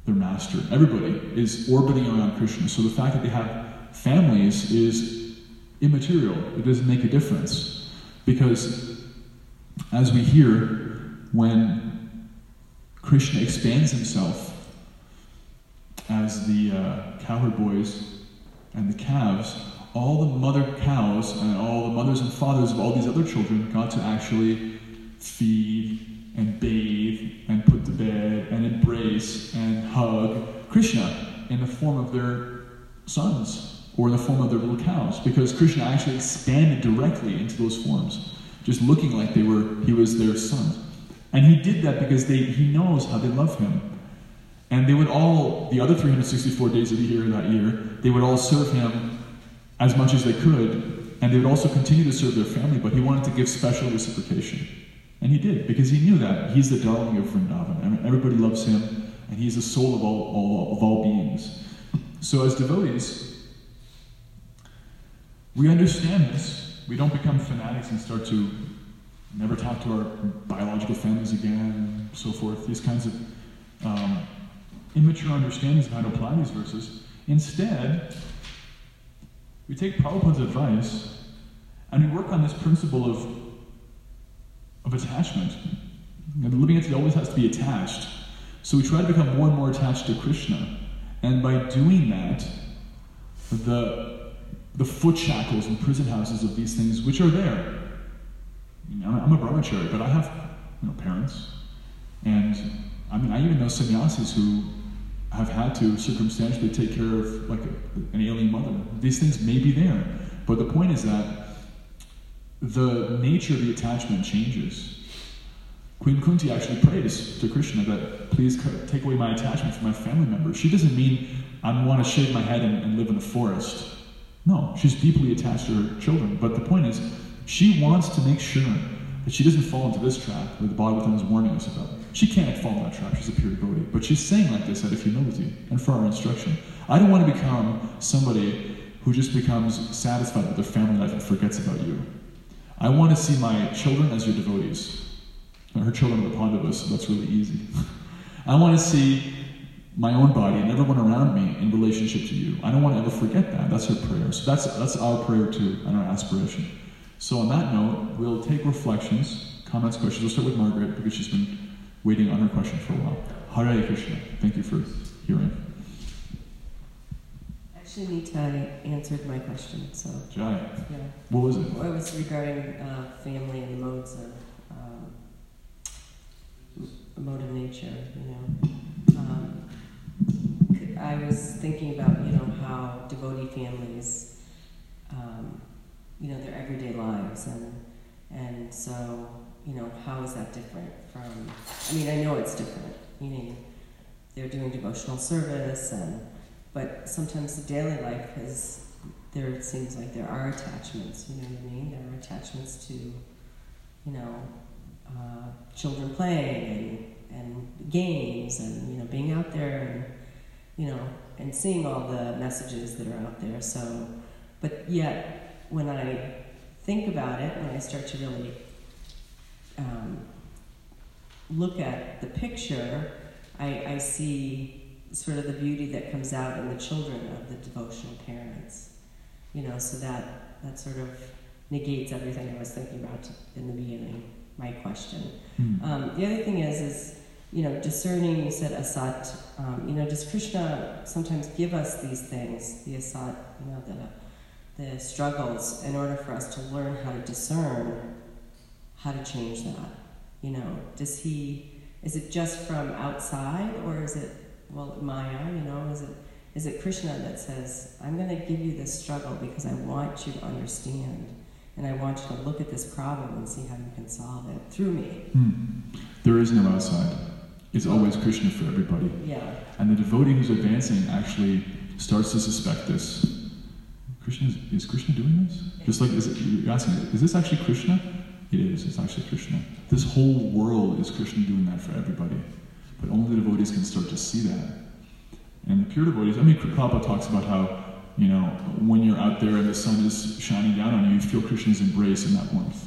their master. Everybody is orbiting around Krishna. So the fact that they have families is immaterial. It doesn't make a difference. Because as we hear, when Krishna expands himself as the uh, cowherd boys and the calves, all the mother cows and all the mothers and fathers of all these other children got to actually feed and bathe and put to bed and embrace and hug Krishna in the form of their sons or in the form of their little cows because Krishna actually expanded directly into those forms, just looking like they were he was their son. And he did that because they, he knows how they love him. And they would all, the other 364 days of the year that year, they would all serve him as much as they could, and they would also continue to serve their family, but he wanted to give special reciprocation. And he did, because he knew that. He's the darling of Vrindavan. Everybody loves him, and he's the soul of all, all, of all beings. So, as devotees, we understand this. We don't become fanatics and start to never talk to our biological families again, so forth. These kinds of um, immature understandings of how to apply these verses. Instead, we take Prabhupada's advice and we work on this principle of, of attachment. And the living entity always has to be attached. So we try to become more and more attached to Krishna. And by doing that, the, the foot shackles and prison houses of these things, which are there. I'm a brahmachari, but I have you know, parents. And I mean, I even know sannyasis who have had to circumstantially take care of like a, an alien mother. These things may be there, but the point is that the nature of the attachment changes. Queen Kunti actually prays to Krishna that please take away my attachment from my family members. She doesn't mean I want to shave my head and, and live in the forest. No, she's deeply attached to her children. But the point is, she wants to make sure that she doesn't fall into this trap that the Bhagavatam is warning us about. She can't fall in that trap, she's a pure devotee. But she's saying like this out of humility and for our instruction. I don't want to become somebody who just becomes satisfied with their family life and forgets about you. I want to see my children as your devotees. Her children are the Pandavas, so that's really easy. [LAUGHS] I want to see my own body and everyone around me in relationship to you. I don't want to ever forget that. That's her prayer. So that's that's our prayer too and our aspiration. So on that note, we'll take reflections, comments, questions. We'll start with Margaret because she's been waiting on her question for a while. Hare Krishna. Thank you for hearing. Actually, Nita answered my question, so Jai. yeah. What was it? Well, it was regarding uh, family and the modes of um, mode of nature. You know, um, I was thinking about you know how devotee families, um, you know, their everyday lives, and and so you know how is that different from? I mean, I know it's different. Meaning, they're doing devotional service, and but sometimes the daily life is there it seems like there are attachments, you know what I mean? There are attachments to, you know, uh, children playing and, and games and, you know, being out there and, you know, and seeing all the messages that are out there. So, but yet, when I think about it, when I start to really um, look at the picture, I, I see sort of the beauty that comes out in the children of the devotional parents you know, so that that sort of negates everything I was thinking about in the beginning. My question. Hmm. Um, the other thing is, is you know, discerning. You said asat. Um, you know, does Krishna sometimes give us these things, the asat, you know, the the struggles, in order for us to learn how to discern how to change that? You know, does he? Is it just from outside, or is it well Maya? You know, is it is it Krishna that says, I'm going to give you this struggle because I want you to understand and I want you to look at this problem and see how you can solve it through me? Hmm. There is no outside. It's always Krishna for everybody. Yeah. And the devotee who's advancing actually starts to suspect this. Krishna is, is Krishna doing this? Just like is it, you're asking, is this actually Krishna? It is. It's actually Krishna. This whole world is Krishna doing that for everybody. But only the devotees can start to see that. And the pure devotees. I mean, Prabhupada talks about how you know when you're out there and the sun is shining down on you, you feel Krishna's embrace and that warmth.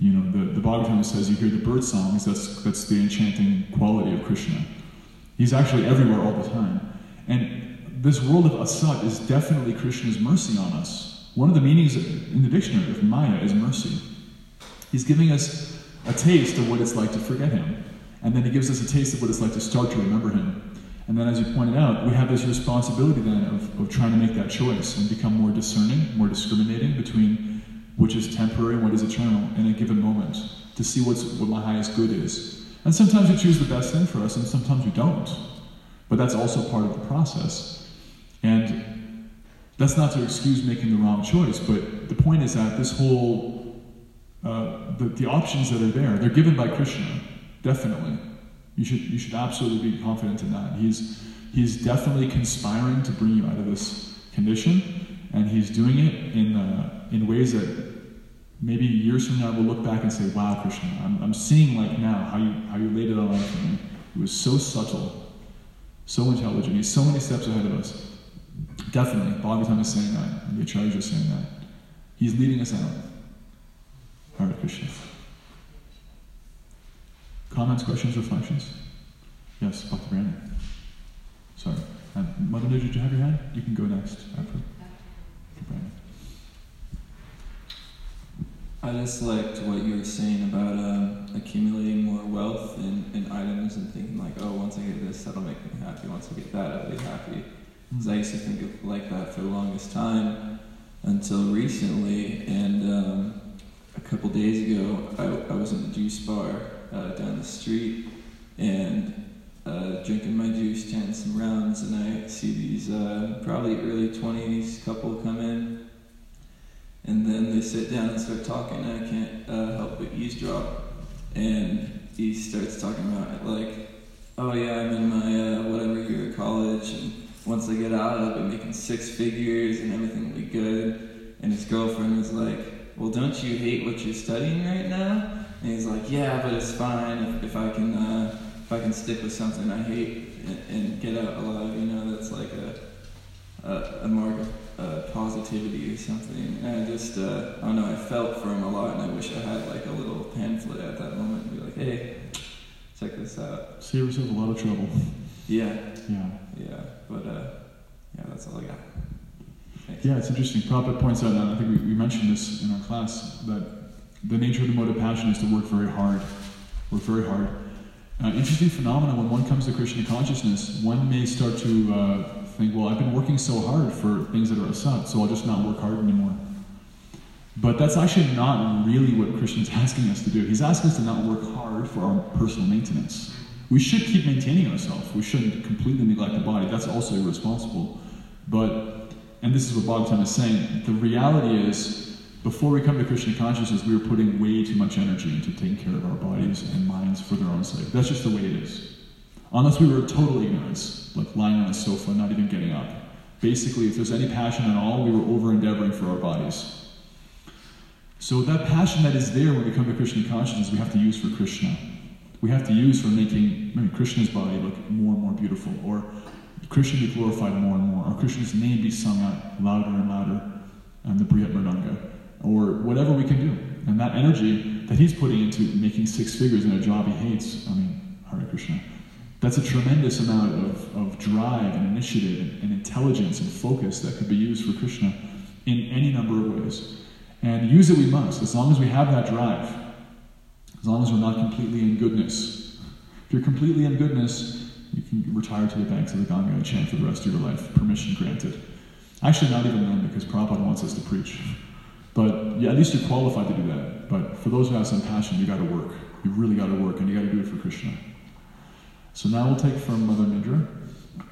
You know, the, the Bhagavatam says you hear the bird songs, that's, that's the enchanting quality of Krishna. He's actually everywhere all the time. And this world of asat is definitely Krishna's mercy on us. One of the meanings in the dictionary of Maya is mercy. He's giving us a taste of what it's like to forget him. And then he gives us a taste of what it's like to start to remember him. And then, as you pointed out, we have this responsibility then of, of trying to make that choice and become more discerning, more discriminating between which is temporary and what is eternal in a given moment to see what's, what my highest good is. And sometimes we choose the best thing for us, and sometimes we don't. But that's also part of the process. And that's not to excuse making the wrong choice, but the point is that this whole, uh, the, the options that are there, they're given by Krishna, definitely. You should, you should absolutely be confident in that. He's, he's definitely conspiring to bring you out of this condition, and he's doing it in, uh, in ways that maybe years from now we'll look back and say, wow, Krishna, I'm, I'm seeing like now how you, how you laid it all out for me. It was so subtle, so intelligent. He's so many steps ahead of us. Definitely, Bhagavatam is saying that, and the Acharya is saying that. He's leading us out. Hare Krishna. Comments, questions, reflections? Yes, Bhakti Brandon. Sorry. And Mother Nidra, did you have your hand? You can go next after. Brandon. I just liked what you were saying about um, accumulating more wealth and, and items and thinking like, oh, once I get this, that'll make me happy. Once I get that, I'll be happy. Because I used to think of like that for the longest time until recently. And um, a couple days ago, I, I was in a juice bar uh, down the street and uh, drinking my juice, chanting some rounds, and I see these uh, probably early 20s couple come in and then they sit down and start talking, and I can't uh, help but eavesdrop. And he starts talking about like, oh yeah, I'm in my uh, whatever year of college, and once I get out, I'll be making six figures and everything will be good. And his girlfriend was like, well, don't you hate what you're studying right now? And he's like, yeah, but it's fine if, if I can uh, if I can stick with something I hate and, and get out alive. You know, that's like a a, a mark of uh, positivity or something. And I just uh, I don't know. I felt for him a lot, and I wish I had like a little pamphlet at that moment and be like, hey, check this out. Save yourself a lot of trouble. Yeah, Yeah. yeah, but uh, yeah, that's all I got. Thanks. Yeah, it's interesting. Prabhupada points out, and I think we, we mentioned this in our class, that the nature of the mode of passion is to work very hard. Work very hard. Uh, interesting phenomenon when one comes to Krishna consciousness, one may start to uh, think, well, I've been working so hard for things that are asat, so I'll just not work hard anymore. But that's actually not really what Krishna's [LAUGHS] asking us to do. He's asking us to not work hard for our personal maintenance. We should keep maintaining ourselves. We shouldn't completely neglect the body. That's also irresponsible. But, and this is what Bhagavatam is saying, the reality is, before we come to Krishna consciousness, we were putting way too much energy into taking care of our bodies and minds for their own sake. That's just the way it is. Unless we were total ignorance, like lying on a sofa, not even getting up. Basically, if there's any passion at all, we were over endeavoring for our bodies. So that passion that is there when we come to Krishna consciousness, we have to use for Krishna. We have to use for making Krishna's body look more and more beautiful, or Krishna be glorified more and more, or Krishna's name be sung out louder and louder, and the Brihat Mridanga, or whatever we can do. And that energy that he's putting into making six figures in a job he hates, I mean, Hare Krishna, that's a tremendous amount of, of drive and initiative and, and intelligence and focus that could be used for Krishna in any number of ways. And use it we must, as long as we have that drive, as long as we're not completely in goodness. If you're completely in goodness, you can retire to the banks of the Ganga and chant for the rest of your life. Permission granted. Actually, not even then, because Prabhupada wants us to preach. But yeah, at least you're qualified to do that. But for those who have some passion, you got to work. You really got to work, and you got to do it for Krishna. So now we'll take from Mother Nidra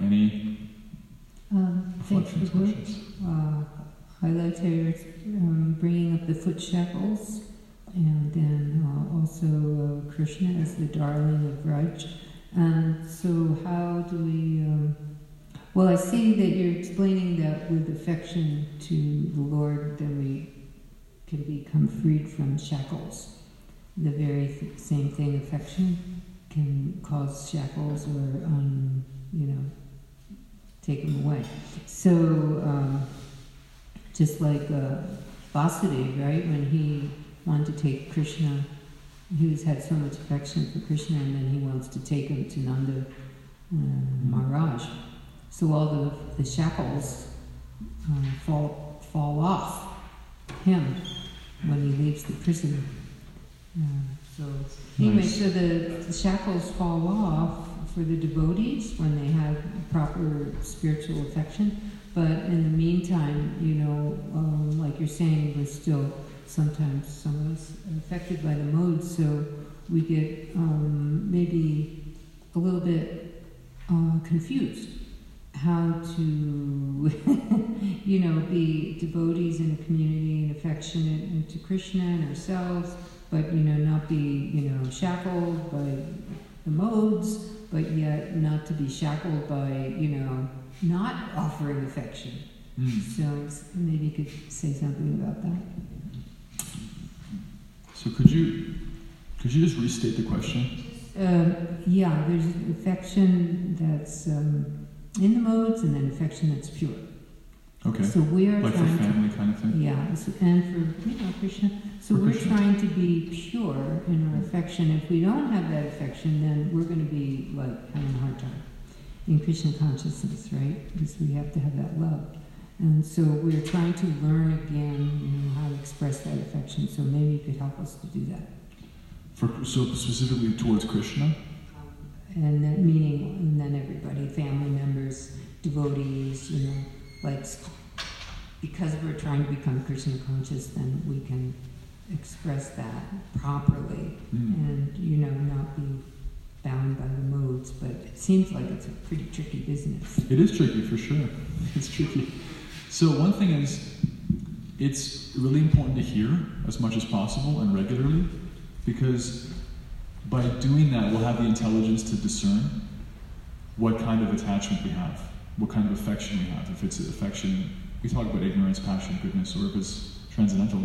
any Um, reflections, questions. uh, highlighter um, bringing up the foot shackles, and then uh, also uh, Krishna as the darling of Vraj. And so, how do we? Um, well, I see that you're explaining that with affection to the Lord, then we can become freed from shackles. The very th- same thing, affection, can cause shackles or, um, you know, take them away. So, um, just like uh, Vasudeva, right, when he wanted to take Krishna, he was had so much affection for Krishna, and then he wants to take him to Nanda uh, Maharaj. So all the, the shackles uh, fall fall off him when he leaves the prison. Uh, so anyway, Nice. so the, the shackles fall off for the devotees when they have proper spiritual affection. But in the meantime, you know, um, like you're saying, we're still sometimes some of us affected by the modes, so we get um, maybe a little bit uh, confused how to, [LAUGHS] you know, be devotees in a community and affectionate and to Krishna and ourselves, but you know, not be you know shackled by the modes, but yet not to be shackled by you know not offering affection. Mm. So maybe you could say something about that. So could you could you just restate the question? Um, yeah, there's affection that's um, in the modes, and then affection that's pure. Okay. So we are Like for trying to family kind of thing? Yeah, so- and for you know Krishna. So we're trying to be pure in our affection. If we don't have that affection, then we're going to be like having a hard time in Krishna consciousness, right? Because we have to have that love. And so we're trying to learn again, you know, how to express that affection. So maybe you could help us to do that. For so specifically towards Krishna? And then meaning, and then everybody, family members, devotees, you know, like because we're trying to become Krishna conscious, then we can express that properly Mm. and you know not be bound by the modes. But it seems like it's a pretty tricky business. It is tricky for sure. [LAUGHS] It's tricky. So one thing is, it's really important to hear as much as possible and regularly, because by doing that, we'll have the intelligence to discern what kind of attachment we have, what kind of affection we have. If it's affection, we talk about ignorance, passion, goodness, or if it's transcendental.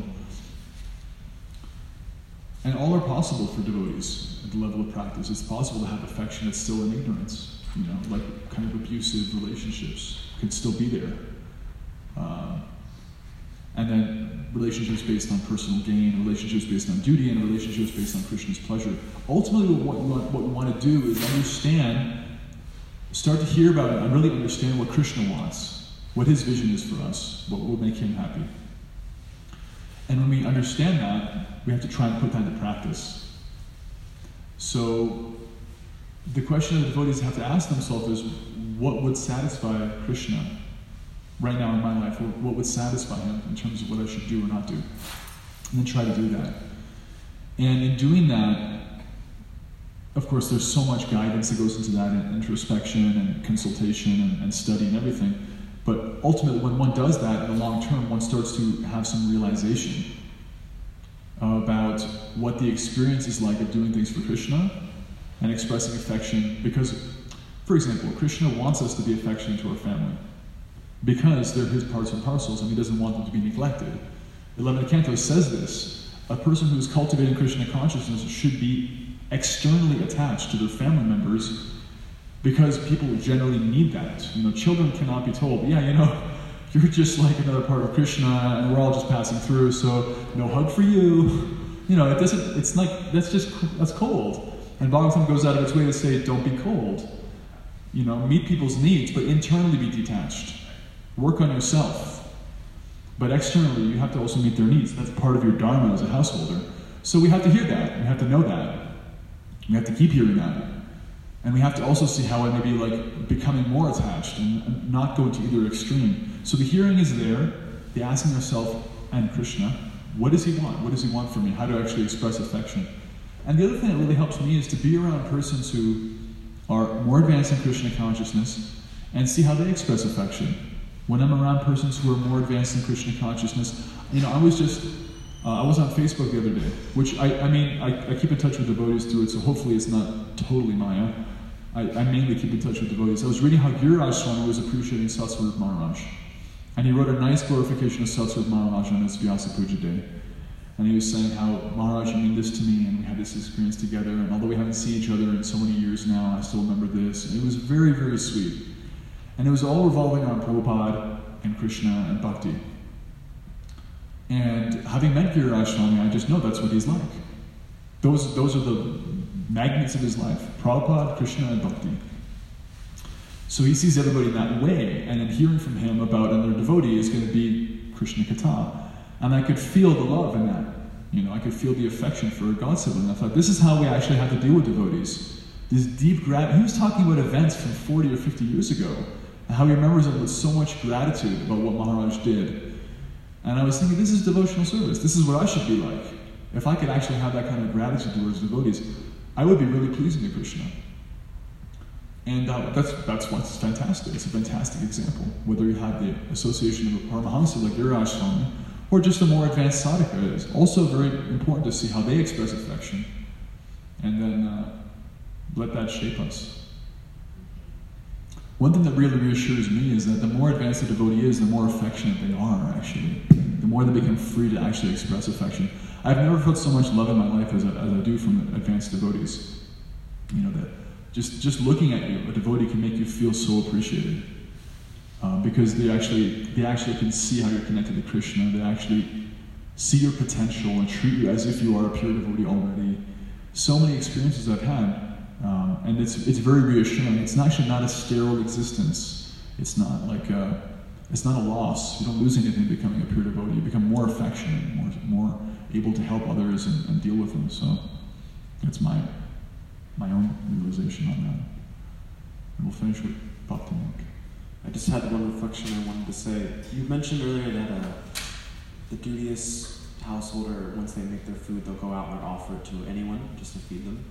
And all are possible for devotees at the level of practice. It's possible to have affection that's still in ignorance, you know, like kind of abusive relationships can still be there. Um, and then relationships based on personal gain, relationships based on duty, and relationships based on Krishna's pleasure. Ultimately, what we want, what we want to do is understand, start to hear about it, and really understand what Krishna wants, what his vision is for us, what will make him happy. And when we understand that, we have to try and put that into practice. So, the question that devotees have to ask themselves is what would satisfy Krishna right now in my life? What, would satisfy him in terms of what I should do or not do? And then try to do that. And in doing that, of course, there's so much guidance that goes into that, and introspection and consultation and, and study and everything. But ultimately, when one does that in the long term, one starts to have some realization about what the experience is like of doing things for Krishna and expressing affection. Because, for example, Krishna wants us to be affectionate to our family because they're his parts and parcels and he doesn't want them to be neglected. 11th Canto says this a person who is cultivating Krishna consciousness should be externally attached to their family members because people generally need that. You know, children cannot be told, yeah, you know, [LAUGHS] you're just like another part of Krishna and we're all just passing through, so no hug for you. [LAUGHS] You know, it doesn't, it's like, that's just, that's cold. And Bhagavatam goes out of its way to say, don't be cold. You know, meet people's needs, but internally be detached. Work on yourself. But externally, you have to also meet their needs. That's part of your dharma as a householder. So we have to hear that. We have to know that. We have to keep hearing that. And we have to also see how I may be like becoming more attached and, not go into either extreme. So the hearing is there, the asking ourselves and Krishna, what does he want? What does he want from me? How to actually express affection? And the other thing that really helps me is to be around persons who are more advanced in Krishna consciousness and see how they express affection. When I'm around persons who are more advanced in Krishna consciousness, you know, I was just, uh, I was on Facebook the other day, which I, I mean, I, I keep in touch with devotees through it, so hopefully it's not totally Maya. I, I mainly keep in touch with devotees. I was reading how Giriraj Swami was appreciating Satsvarup Maharaj. And he wrote a nice glorification of Satsvarup Maharaj on his Vyasa Puja day. And he was saying how, Maharaj, you mean this to me, and we had this experience together, and although we haven't seen each other in so many years now, I still remember this. And it was very, very sweet. And it was all revolving around Prabhupada and Krishna and Bhakti. And having met Giriraj Swami, I just know that's what he's like. Those, those are the magnets of his life Prabhupada, Krishna, and Bhakti. So he sees everybody in that way, and then hearing from him about another devotee is going to be Krishna Katha. And I could feel the love in that. You know, I could feel the affection for a God sibling. I thought, this is how we actually have to deal with devotees. This deep gratitude. He was talking about events from 40 or 50 years ago, and how he remembers them with so much gratitude about what Maharaj did. And I was thinking, this is devotional service. This is what I should be like. If I could actually have that kind of gratitude towards devotees, I would be really pleasing to Krishna. And uh, that's, that's what's fantastic. It's a fantastic example. Whether you have the association of a Paramahansa like Giriraj Swami, or just a more advanced sadhaka, it's also very important to see how they express affection. And then uh, let that shape us. One thing that really reassures me is that the more advanced a devotee is, the more affectionate they are, actually. The more they become free to actually express affection. I've never felt so much love in my life as I, as I do from advanced devotees. You know, that just, just looking at you, a devotee can make you feel so appreciated. Uh, because they actually, they actually can see how you're connected to Krishna. They actually see your potential and treat you as if you are a pure devotee already. So many experiences I've had um, and it's, it's very reassuring. It's actually not a sterile existence. It's not like a, it's not a loss. You don't lose anything becoming a pure devotee. You become more affectionate, more, more able to help others and, and deal with them. So that's my, my own realization on that. And we'll finish with Bhakti Monk. I just had one reflection I wanted to say. You mentioned earlier that uh, the duteous householder, once they make their food, they'll go out and offer it to anyone just to feed them.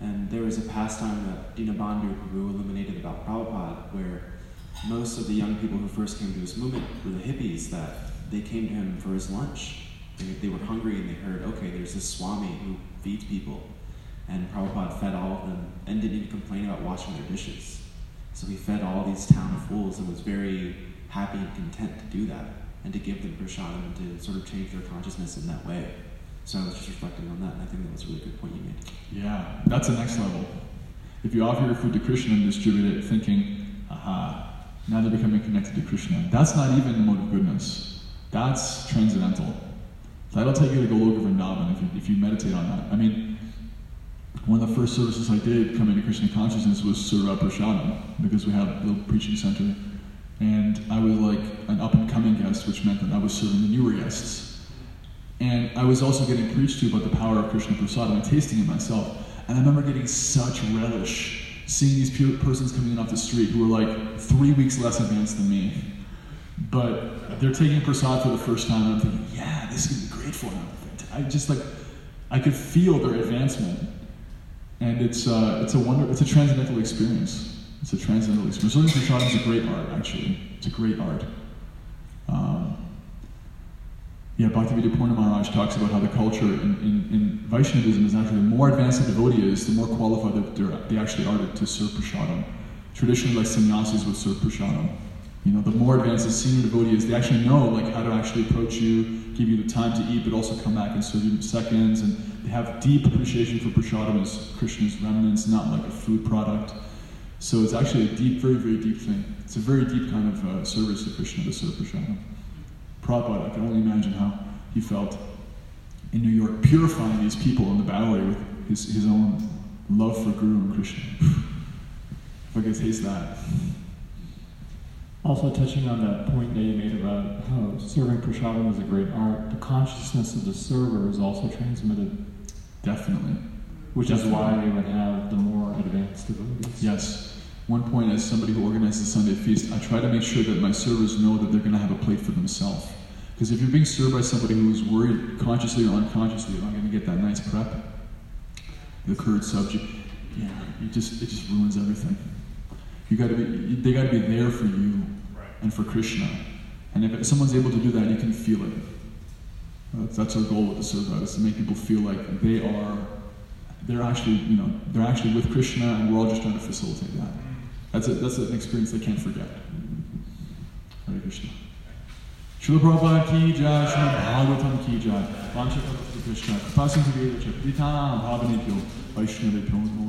And there was a pastime that Dinabandhu Prabhu illuminated about Prabhupada, where most of the young people who first came to his movement were the hippies that they came to him for his lunch. They, they were hungry and they heard, okay, there's this Swami who feeds people. And Prabhupada fed all of them and didn't even complain about washing their dishes. So he fed all these town fools and was very happy and content to do that and to give them prasadam and to sort of change their consciousness in that way. So I was just reflecting on that, and I think that was a really good point you made. Yeah, that's the next level. If you offer your food to Krishna and distribute it thinking, aha, now they're becoming connected to Krishna, that's not even the mode of goodness. That's transcendental. That'll take you to Goloka Vrindavan if you, if you meditate on that. I mean, one of the first services I did coming to Krishna consciousness was Surya Prasadam because we had a little preaching center. And I was like an up and coming guest, which meant that I was serving the newer guests. And I was also getting preached to about the power of Krishna Prasad and tasting it myself. And I remember getting such relish seeing these persons coming in off the street who were like three weeks less advanced than me. But they're taking prasad for the first time, and I'm thinking, yeah, this is gonna be great for them. I just like, I could feel their advancement, and it's uh, it's a wonder, it's a transcendental experience. It's a transcendental experience. Serving prasad is a great art, actually. It's a great art. Um, yeah, Bhaktivedanta Purna talks about how the culture in, in, in Vaishnavism is actually the more advanced the devotee is, the more qualified they actually are to, to serve prasadam. Traditionally, like sannyasis would serve prasadam. You know, the more advanced the senior devotee is, they actually know like how to actually approach you, give you the time to eat, but also come back and serve you in seconds. And they have deep appreciation for prasadam as Krishna's remnants, not like a food product. So it's actually a deep, very, very deep thing. It's a very deep kind of uh, service to Krishna to serve prasadam. Prabhupada, I can only imagine how he felt in New York, purifying these people in the Bowery with his, his own love for Guru and Krishna. [LAUGHS] if I could taste that. Also, touching on that point that you made about how serving prasadam is a great art, the consciousness of the server is also transmitted, Definitely. which is why we would have the more advanced devotees. Yes. One point, as somebody who organizes the Sunday feast, I try to make sure that my servers know that they're going to have a plate for themselves. Because if you're being served by somebody who's worried consciously or unconsciously, I'm going to get that nice prep, the curd subji, yeah, it just it just ruins everything. You got to be, they got to be there for you and for Krishna. And if someone's able to do that, you can feel it. That's, our goal with the server is to make people feel like they are, they're actually, you know, they're actually with Krishna, and we're all just trying to facilitate that. That's a, that's an experience they can't forget. Hare Krishna. Srila Prabhupada ki jai, Srila Bhagavatam ki jai. Krishna. Kapasam Vaishnavebhyo Namo